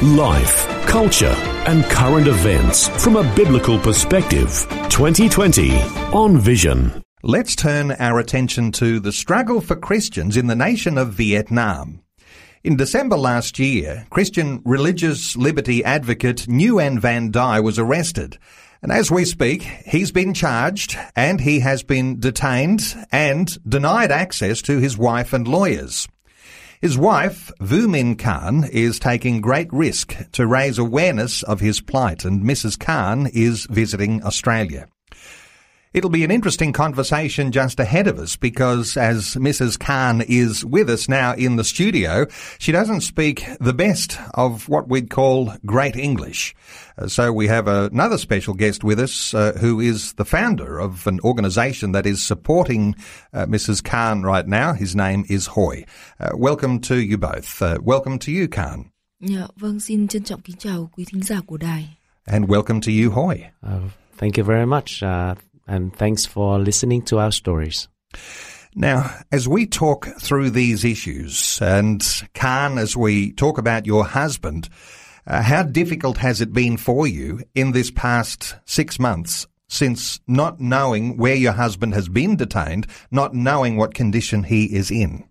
Life, culture, and current events from a biblical perspective. 2020 on Vision. Let's turn our attention to the struggle for Christians in the nation of Vietnam. In December last year, Christian religious liberty advocate Nguyen Van Dai was arrested. And as we speak, he's been charged and he has been detained and denied access to his wife and lawyers. His wife, Vu Minh Khanh, is taking great risk to raise awareness of his plight and Mrs. Khanh is visiting Australia. It'll be an interesting conversation just ahead of us because as Mrs. Khanh is with us now in the studio, she doesn't speak the best of what we'd call great English. Uh, so we have another special guest with us uh, who is the founder of an organization that is supporting uh, Mrs. Khanh right now. His name is Hoy. Uh, welcome to you both. Uh, welcome to you, Khanh. Dạ, vâng, xin trân trọng kính chào quý thính giả của đài. And welcome to you, Hoy. Uh, thank you very much. And thanks for listening to our stories. Now, as we talk through these issues, and Khanh, as we talk about your husband, uh, how difficult has it been for you in this past six months since not knowing where your husband has been detained, not knowing what condition he is in?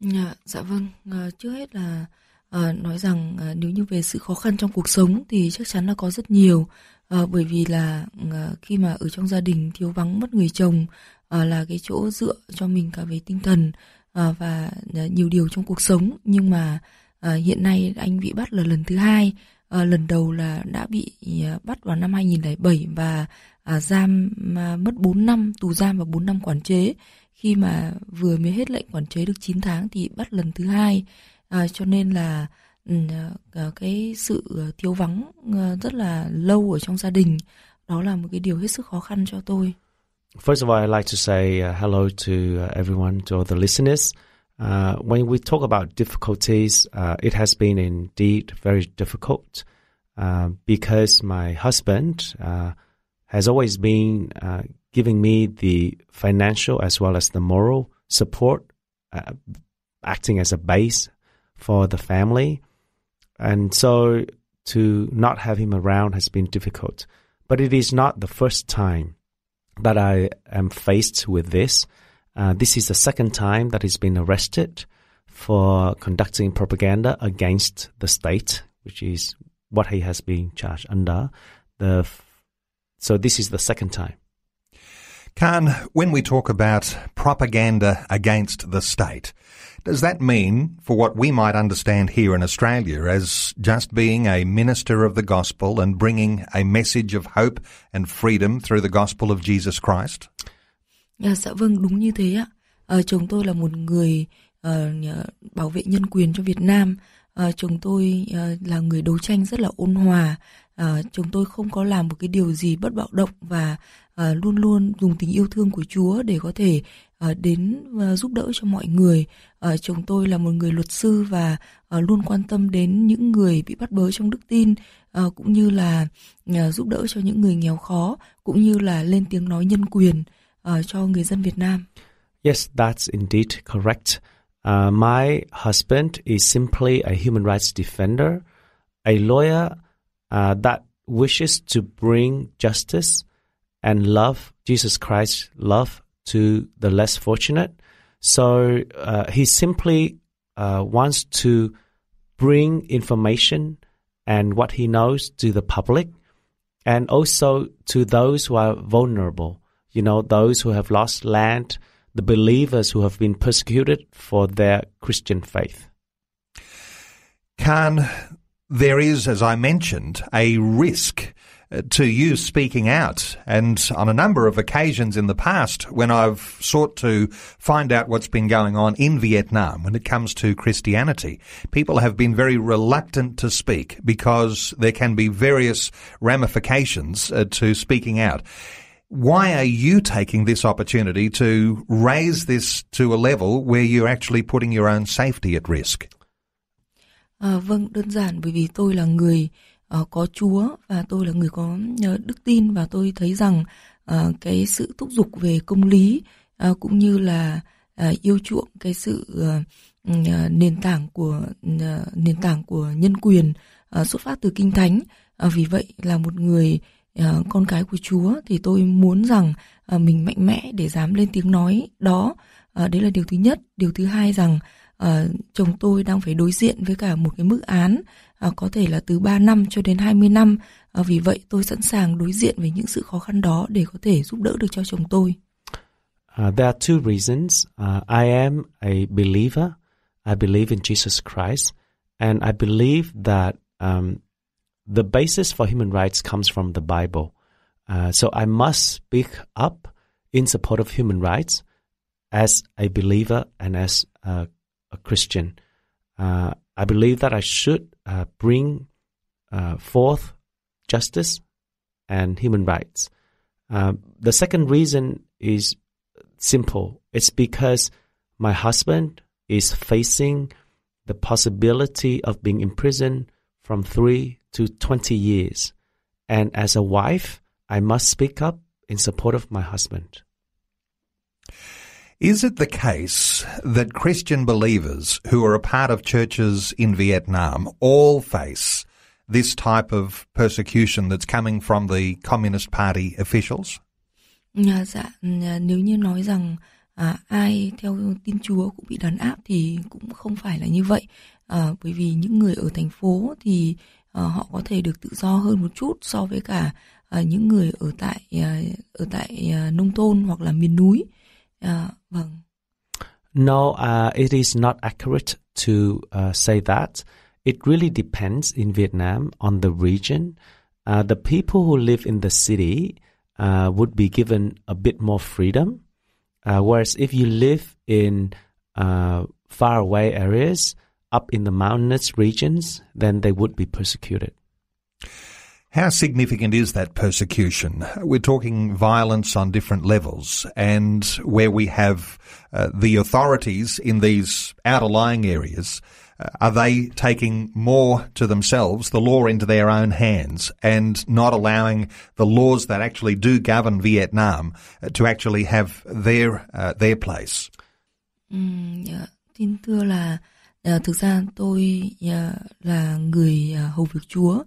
Dạ, dạ vâng. À, trước hết là à, nói rằng à, nếu như về sự khó khăn trong cuộc sống thì chắc chắn là có rất nhiều. À, bởi vì là à, khi mà ở trong gia đình thiếu vắng mất người chồng à, là cái chỗ dựa cho mình cả về tinh thần à, và à, nhiều điều trong cuộc sống. Nhưng mà à, hiện nay anh bị bắt là lần thứ hai. À, lần đầu là đã bị à, bắt vào năm 2007 và à, giam à, mất 4 năm tù giam và 4 năm quản chế. Khi mà vừa mới hết lệnh quản chế được 9 tháng thì bắt lần thứ hai. À, cho nên là Ừ, ờ, ờ, cái sự ờ, thiếu vắng rất là lâu ở trong gia đình đó là một cái điều hết sức khó khăn cho tôi. First of all, I'd like to say uh, hello to uh, everyone, to all the listeners. Uh, when we talk about difficulties, uh, it has been indeed very difficult uh, because my husband uh, has always been uh, giving me the financial as well as the moral support, uh, acting as a base for the family. And so to not have him around has been difficult. But it is not the first time that I am faced with this. Uh, this is the second time that he's been arrested for conducting propaganda against the state, which is what he has been charged under. The so this is the second time. Khanh, when we talk about propaganda against the state, does that mean, for what we might understand here in Australia as just being a minister of the gospel and bringing a message of hope and freedom through the gospel of Jesus Christ? À, dạ vâng, đúng như thế ạ. À, chồng tôi là một người uh, bảo vệ nhân quyền cho Việt Nam. À, chồng tôi uh, là người đấu tranh rất là ôn hòa. À, chồng tôi không có làm một cái điều gì bất bạo động và à, luôn luôn dùng tình yêu thương của Chúa để có thể Ờ, đến ờ, giúp đỡ cho mọi người. Ờ, chồng tôi là một người luật sư và luôn quan tâm đến những người bị bắt bớ trong đức tin cũng như là giúp đỡ cho những người nghèo khó cũng như là lên tiếng nói nhân quyền cho người dân Việt Nam. Yes, that's indeed correct. Uh, my husband is simply a human rights defender, a lawyer uh, that wishes to bring justice and love, Jesus Christ love to the less fortunate. So uh, he simply uh, wants to bring information and what he knows to the public and also to those who are vulnerable, you know, those who have lost land, the believers who have been persecuted for their Christian faith. Khanh, there is, as I mentioned, a risk to you speaking out. And on a number of occasions in the past, when I've sought to find out what's been going on in Vietnam when it comes to Christianity, people have been very reluctant to speak because there can be various ramifications uh, to speaking out. why are you taking this opportunity to raise this to a level where you're actually putting your own safety at risk? À, vâng, đơn giản bởi vì tôi là người Ờ, có Chúa và tôi là người có uh, đức tin và tôi thấy rằng uh, cái sự thúc giục về công lý uh, cũng như là uh, yêu chuộng cái sự uh, nền tảng của uh, nền tảng của nhân quyền uh, xuất phát từ kinh thánh. Uh, vì vậy là một người uh, con cái của Chúa thì tôi muốn rằng uh, mình mạnh mẽ để dám lên tiếng nói đó. Uh, đấy là điều thứ nhất. Điều thứ hai rằng uh, chồng tôi đang phải đối diện với cả một cái mức án À, có thể là từ 3 năm cho đến 20 năm. À, vì vậy tôi sẵn sàng đối diện với những sự khó khăn đó để có thể giúp đỡ được cho chồng tôi. Uh, there are two reasons. Uh, I am a believer. I believe in Jesus Christ, and I believe that um, the basis for human rights comes from the Bible. Uh, so I must speak up in support of human rights as a believer and as a, a Christian. Uh, I believe that I should uh, bring uh, forth justice and human rights. Uh, the second reason is simple. It's because my husband is facing the possibility of being imprisoned from three to 20 years. And as a wife, I must speak up in support of my husband. Is it the case that Christian believers who are a part of churches in Vietnam all face this type of persecution that's coming from the Communist Party officials? À, dạ, nếu như nói rằng à, ai theo tin Chúa cũng bị đàn áp thì cũng không phải là như vậy. À, bởi vì những người ở thành phố thì à, họ có thể được tự do hơn một chút so với cả à, những người ở tại à, ở tại à, nông thôn hoặc là miền núi. Vâng. No, uh, it is not accurate to uh, say that. It really depends in Vietnam on the region. Uh, the people who live in the city uh, would be given a bit more freedom. Uh, whereas if you live in uh, far away areas, up in the mountainous regions, then they would be persecuted. How significant is that persecution? We're talking violence on different levels and where we have uh, the authorities in these outer-lying areas uh, are they taking more to themselves, the law into their own hands, and not allowing the laws that actually do govern Vietnam uh, to actually have their uh, their place? Mm, yeah. Thực ra tôi là người hầu việc Chúa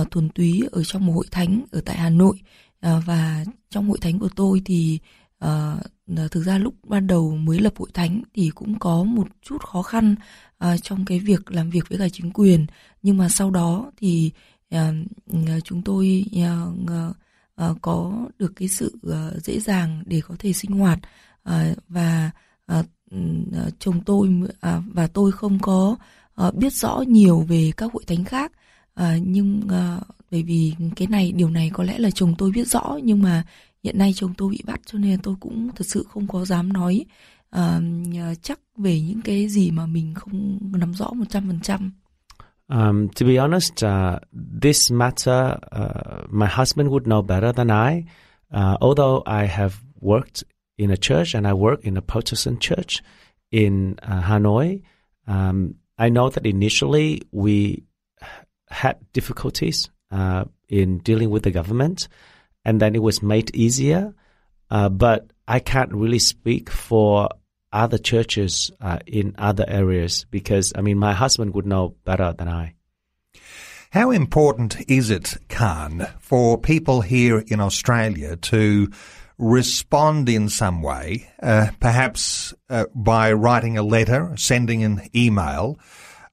uh, thuần túy ở trong một hội thánh ở tại Hà Nội. Uh, và trong hội thánh của tôi thì uh, thực ra lúc ban đầu mới lập hội thánh thì cũng có một chút khó khăn uh, trong cái việc làm việc với cả chính quyền. Nhưng mà sau đó thì uh, chúng tôi uh, uh, có được cái sự uh, dễ dàng để có thể sinh hoạt. Uh, và uh, chồng tôi uh, và tôi không có uh, biết rõ nhiều về các hội thánh khác à, nhưng à, bởi vì cái này điều này có lẽ là chồng tôi biết rõ nhưng mà hiện nay chồng tôi bị bắt cho nên tôi cũng thật sự không có dám nói à, chắc về những cái gì mà mình không nắm rõ 100%. Um, to be honest, uh, this matter, uh, my husband would know better than I. Uh, although I have worked in a church and I work in a Protestant church in uh, Hanoi, um, I know that initially we had difficulties uh, in dealing with the government, and then it was made easier. Uh, but I can't really speak for other churches uh, in other areas because, I mean, my husband would know better than I. How important is it, Khanh, for people here in Australia to respond in some way, uh, perhaps uh, by writing a letter, sending an email,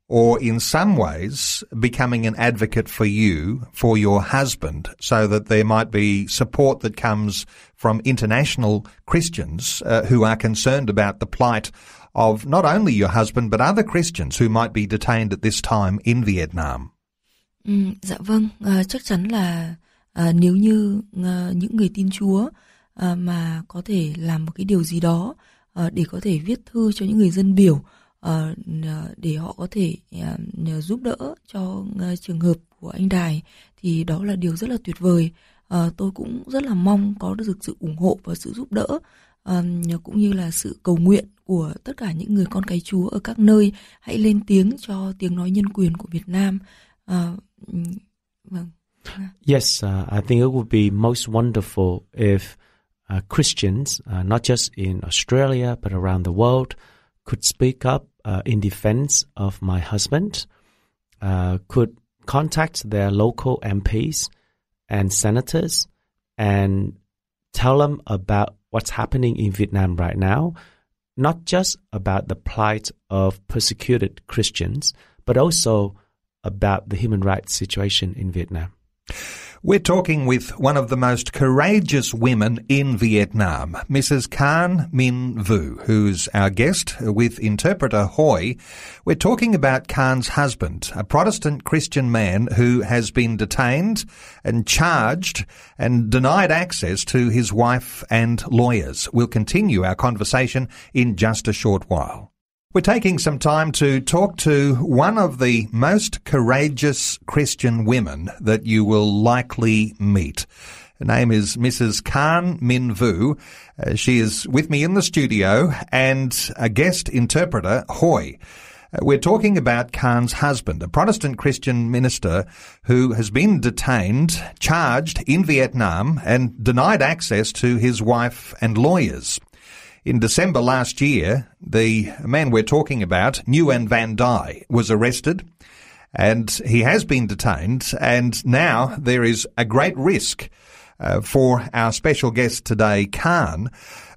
or in some ways becoming an advocate for you, for your husband, so that there might be support that comes from international Christians uh, who are concerned about the plight of not only your husband but other Christians who might be detained at this time in Vietnam. Ừ, dạ vâng, à, chắc chắn là à, nếu như à, những người tin Chúa à, mà có thể làm một cái điều gì đó à, để có thể viết thư cho những người dân biểu à, Ờ, để họ có thể à, giúp đỡ cho ờ, trường hợp của anh Đài thì đó là điều rất là tuyệt vời uh, tôi cũng rất là mong có được sự ủng hộ và sự giúp đỡ cũng như là sự cầu nguyện của tất cả những người con cái Chúa ở các nơi hãy lên tiếng cho tiếng nói nhân quyền của Việt Nam. Uh, vâng. Yes, uh, I think it would be most wonderful if uh, Christians, uh, not just in Australia but around the world, could speak up uh, in defense of my husband, uh, could contact their local MPs and senators and tell them about what's happening in Vietnam right now, not just about the plight of persecuted Christians, but also about the human rights situation in Vietnam. We're talking with one of the most courageous women in Vietnam, Mrs. Khanh Minh Vu, who's our guest with interpreter Hoy. We're talking about Khanh's husband, a Protestant Christian man who has been detained and charged and denied access to his wife and lawyers. We'll continue our conversation in just a short while. We're taking some time to talk to one of the most courageous Christian women that you will likely meet. Her name is Mrs. Khanh Minh Vu. Uh, she is with me in the studio and a guest interpreter, Hoy. Uh, we're talking about Khanh's husband, a Protestant Christian minister who has been detained, charged in Vietnam and denied access to his wife and lawyers. In December last year, the man we're talking about, Nguyen Van Dai, was arrested and he has been detained and now there is a great risk uh, for our special guest today, Khanh.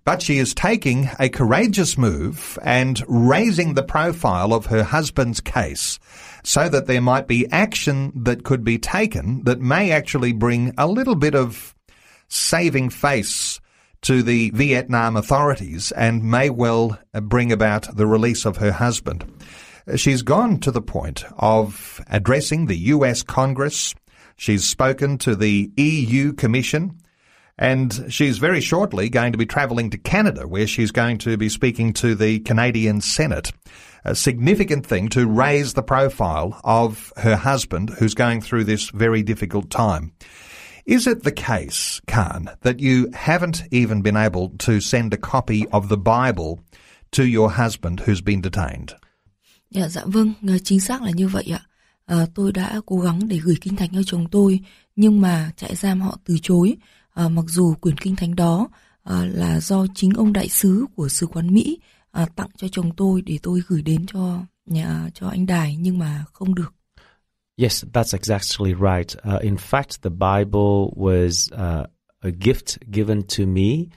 But she is taking a courageous move and raising the profile of her husband's case so that there might be action that could be taken that may actually bring a little bit of saving face to the Vietnam authorities and may well uh, bring about the release of her husband. Uh, she's gone to the point of addressing the US Congress. She's spoken to the EU Commission. And she's very shortly going to be travelling to Canada, where she's going to be speaking to the Canadian Senate. A significant thing to raise the profile of her husband, who's going through this very difficult time. Is it the case, Khan, that you haven't even been able to send a copy of the Bible to your husband who's been detained? Dạ, dạ vâng, ờ, chính xác là như vậy ạ. À, tôi đã cố gắng để gửi kinh thánh cho chồng tôi, nhưng mà trại giam họ từ chối. À, mặc dù quyển kinh thánh đó à, là do chính ông đại sứ của sứ quán Mỹ à, tặng cho chồng tôi để tôi gửi đến cho nhà cho anh Đài, nhưng mà không được. Yes, that's exactly right. Uh, in fact, the Bible was uh, a gift given to me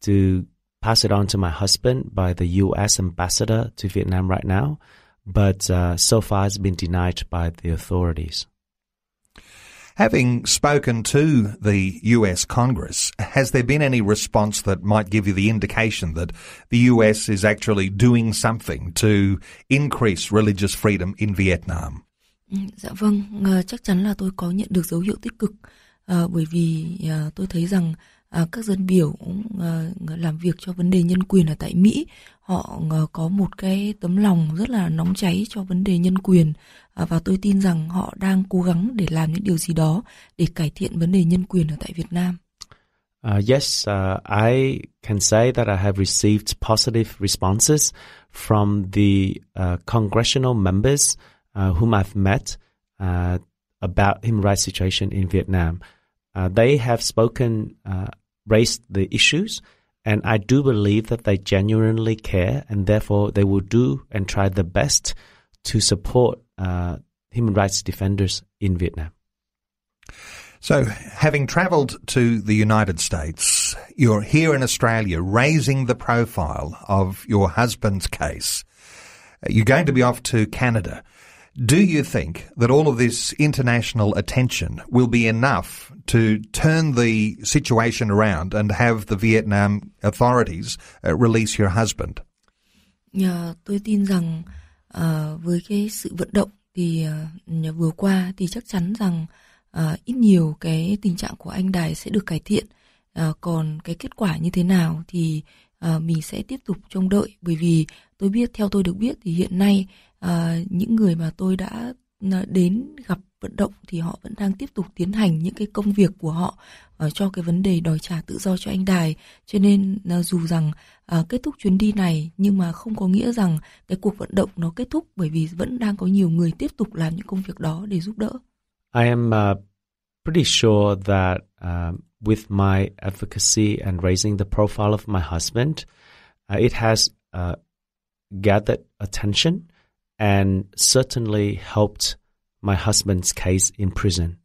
to pass it on to my husband by the U.S. ambassador to Vietnam right now, but uh, so far it's been denied by the authorities. Having spoken to the US Congress, has there been any response that might give you the indication that the US is actually doing something to increase religious freedom in Vietnam? Dạ vâng, chắc chắn là tôi có nhận được dấu hiệu tích cực. À, bởi vì à, tôi thấy rằng à, các dân biểu à, làm việc cho vấn đề nhân quyền ở tại Mỹ. Họ à, có một cái tấm lòng rất là nóng cháy cho vấn đề nhân quyền. À, và tôi tin rằng họ đang cố gắng để làm những điều gì đó để cải thiện vấn đề nhân quyền ở tại Việt Nam. Uh, yes, uh, I can say that I have received positive responses from the uh, congressional members uh, whom I've met uh, about human rights situation in Vietnam. Uh, they have spoken, uh, raised the issues, and I do believe that they genuinely care, and therefore they will do and try the best to support uh, human rights defenders in Vietnam. So, having travelled to the United States, you're here in Australia raising the profile of your husband's case. You're going to be off to Canada. Do you think that all of this international attention will be enough to turn the situation around and have the Vietnam authorities uh, release your husband? Yeah, tôi tin rằng uh, với cái sự vận động thì uh, vừa qua thì chắc chắn rằng uh, ít nhiều cái tình trạng của anh Đài sẽ được cải thiện. Uh, còn cái kết quả như thế nào thì uh, mình sẽ tiếp tục trông đợi bởi vì tôi biết theo tôi được biết thì hiện nay à, những người mà tôi đã ờ, đến gặp vận động thì họ vẫn đang tiếp tục tiến hành những cái công việc của họ uh, cho cái vấn đề đòi trả tự do cho anh Đài. Cho nên uh, dù rằng uh, kết thúc chuyến đi này nhưng mà không có nghĩa rằng cái cuộc vận động nó kết thúc bởi vì vẫn đang có nhiều người tiếp tục làm những công việc đó để giúp đỡ. I am uh, pretty sure that uh, with my advocacy and raising the profile of my husband, uh, it has uh, gathered attention and certainly helped my husband's case in prison.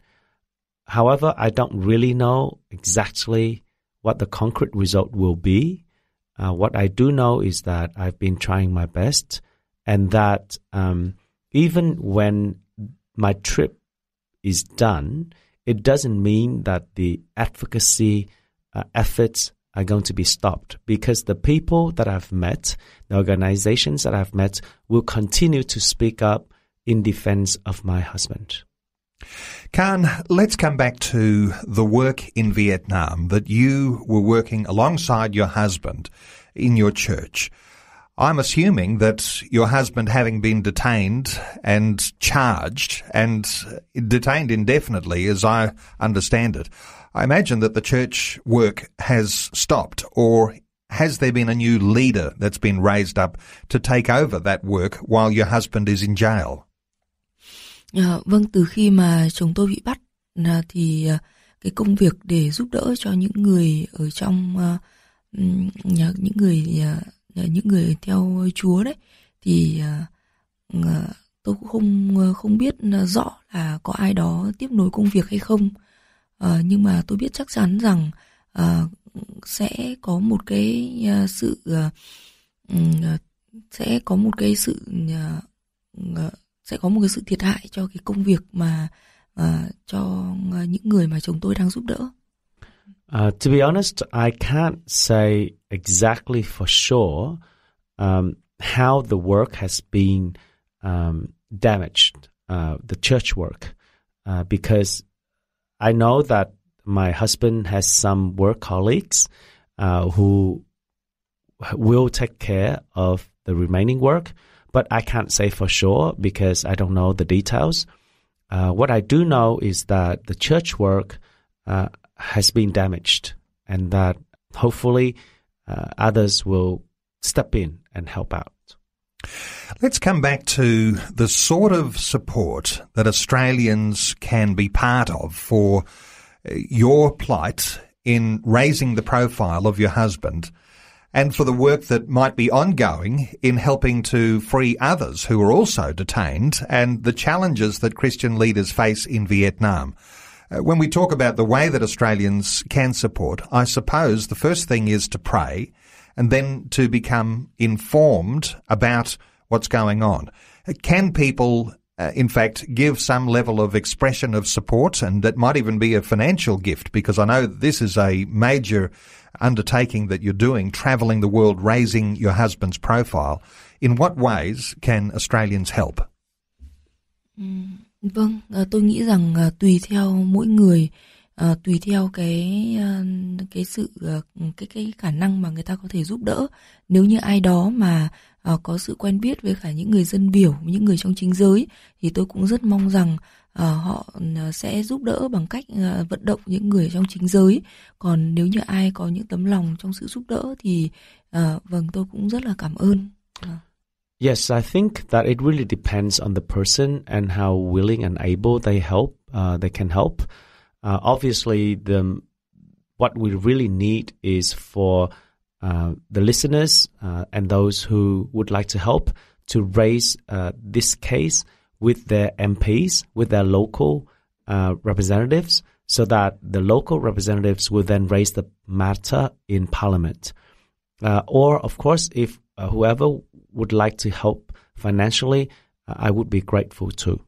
However, I don't really know exactly what the concrete result will be. Uh, what I do know is that I've been trying my best, and that um, even when my trip is done, it doesn't mean that the advocacy uh, efforts are going to be stopped because the people that I've met, the organizations that I've met, will continue to speak up in defense of my husband. Khanh, let's come back to the work in Vietnam that you were working alongside your husband in your church. I'm assuming that your husband, having been detained and charged and detained indefinitely, as I understand it, I imagine that the church work has stopped or has there been a new leader that's been raised up to take over that work while your husband is in jail? À, vâng, từ khi mà chồng tôi bị bắt là thì à, cái công việc để giúp đỡ cho những người ở trong à, những người à, những người theo Chúa đấy thì à, à, tôi cũng không không biết rõ là có ai đó tiếp nối công việc hay không. À, nhưng mà tôi biết chắc chắn rằng à, sẽ có một cái à, sự à, sẽ có một cái sự à, sẽ có một cái sự thiệt hại cho cái công việc mà uh, cho những người mà chồng tôi đang giúp đỡ. Uh, to be honest, I can't say exactly for sure um, how the work has been um, damaged, uh, the church work, uh, because I know that my husband has some work colleagues uh, who will take care of the remaining work but I can't say for sure because I don't know the details. Uh, what I do know is that the church work uh, has been damaged and that hopefully uh, others will step in and help out. Let's come back to the sort of support that Australians can be part of for uh, your plight in raising the profile of your husband and for the work that might be ongoing in helping to free others who are also detained and the challenges that Christian leaders face in Vietnam. Uh, when we talk about the way that Australians can support, I suppose the first thing is to pray and then to become informed about what's going on. Can people uh, in fact, give some level of expression of support, and that might even be a financial gift, because I know this is a major undertaking that you're doing, travelling the world, raising your husband's profile. In what ways can Australians help? vâng, tôi nghĩ rằng tùy theo mỗi người, Ờ, tùy theo cái ờ, cái sự ờ, cái cái khả năng mà người ta có thể giúp đỡ. Nếu như ai đó mà uh, có sự quen biết với cả những người dân biểu, những người trong chính giới thì tôi cũng rất mong rằng uh, họ sẽ giúp đỡ bằng cách uh, vận động những người trong chính giới. Còn nếu như ai có những tấm lòng trong sự giúp đỡ thì uh, vâng tôi cũng rất là cảm ơn. Uh. Yes, I think that it really depends on the person and how willing and able they help. Uh, they can help. Uh, obviously, the what we really need is for uh, the listeners uh, and those who would like to help to raise uh, this case with their MPs, with their local uh, representatives, so that the local representatives will then raise the matter in Parliament. Uh, or, of course, if whoever would like to help financially, I would be grateful too.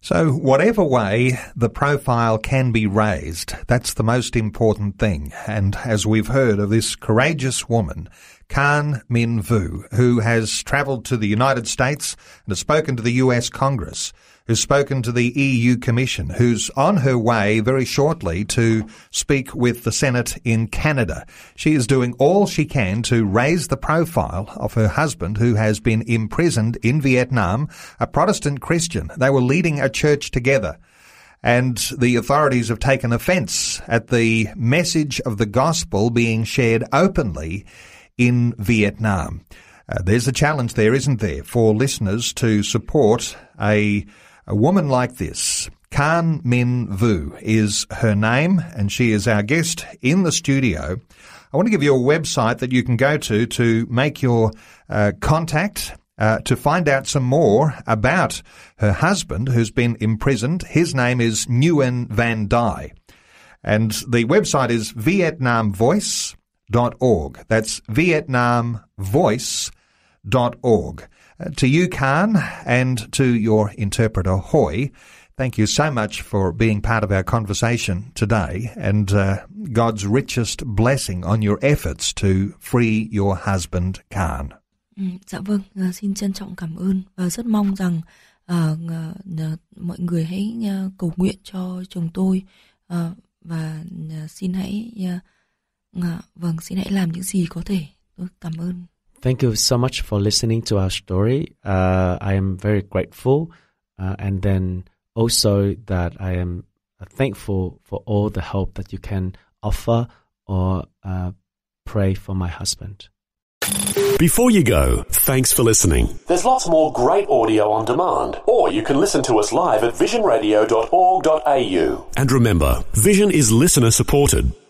So, whatever way the profile can be raised, that's the most important thing. And as we've heard of this courageous woman, Khanh Minh Vu, who has travelled to the United States and has spoken to the US Congress, who's spoken to the EU Commission, who's on her way very shortly to speak with the Senate in Canada. She is doing all she can to raise the profile of her husband who has been imprisoned in Vietnam, a Protestant Christian. They were leading a church together. and the authorities have taken offence at the message of the gospel being shared openly in Vietnam. Uh, there's a challenge there, isn't there, for listeners to support a, a woman like this. Khanh Minh Vu is her name, and she is our guest in the studio. I want to give you a website that you can go to to make your uh, contact uh, to find out some more about her husband who's been imprisoned. His name is Nguyen Van Dai. And the website is vietnamvoice.org. That's vietnamvoice.org. To you, Khan, and to your interpreter, Hoy, thank you so much for being part of our conversation today and uh, God's richest blessing on your efforts to free your husband, Khan. Ừ, dạ vâng, uh, xin trân trọng cảm ơn và rất mong rằng uh, uh, mọi người hãy uh, cầu nguyện cho chồng tôi uh, và uh, xin hãy uh, uh, vâng xin hãy làm những gì có thể. Tôi cảm ơn. Thank you so much for listening to our story. Uh, I am very grateful, uh, and then also that I am thankful for all the help that you can offer or uh, pray for my husband. Before you go, thanks for listening. There's lots more great audio on demand, or you can listen to us live at visionradio.org.au. And remember, Vision is listener supported.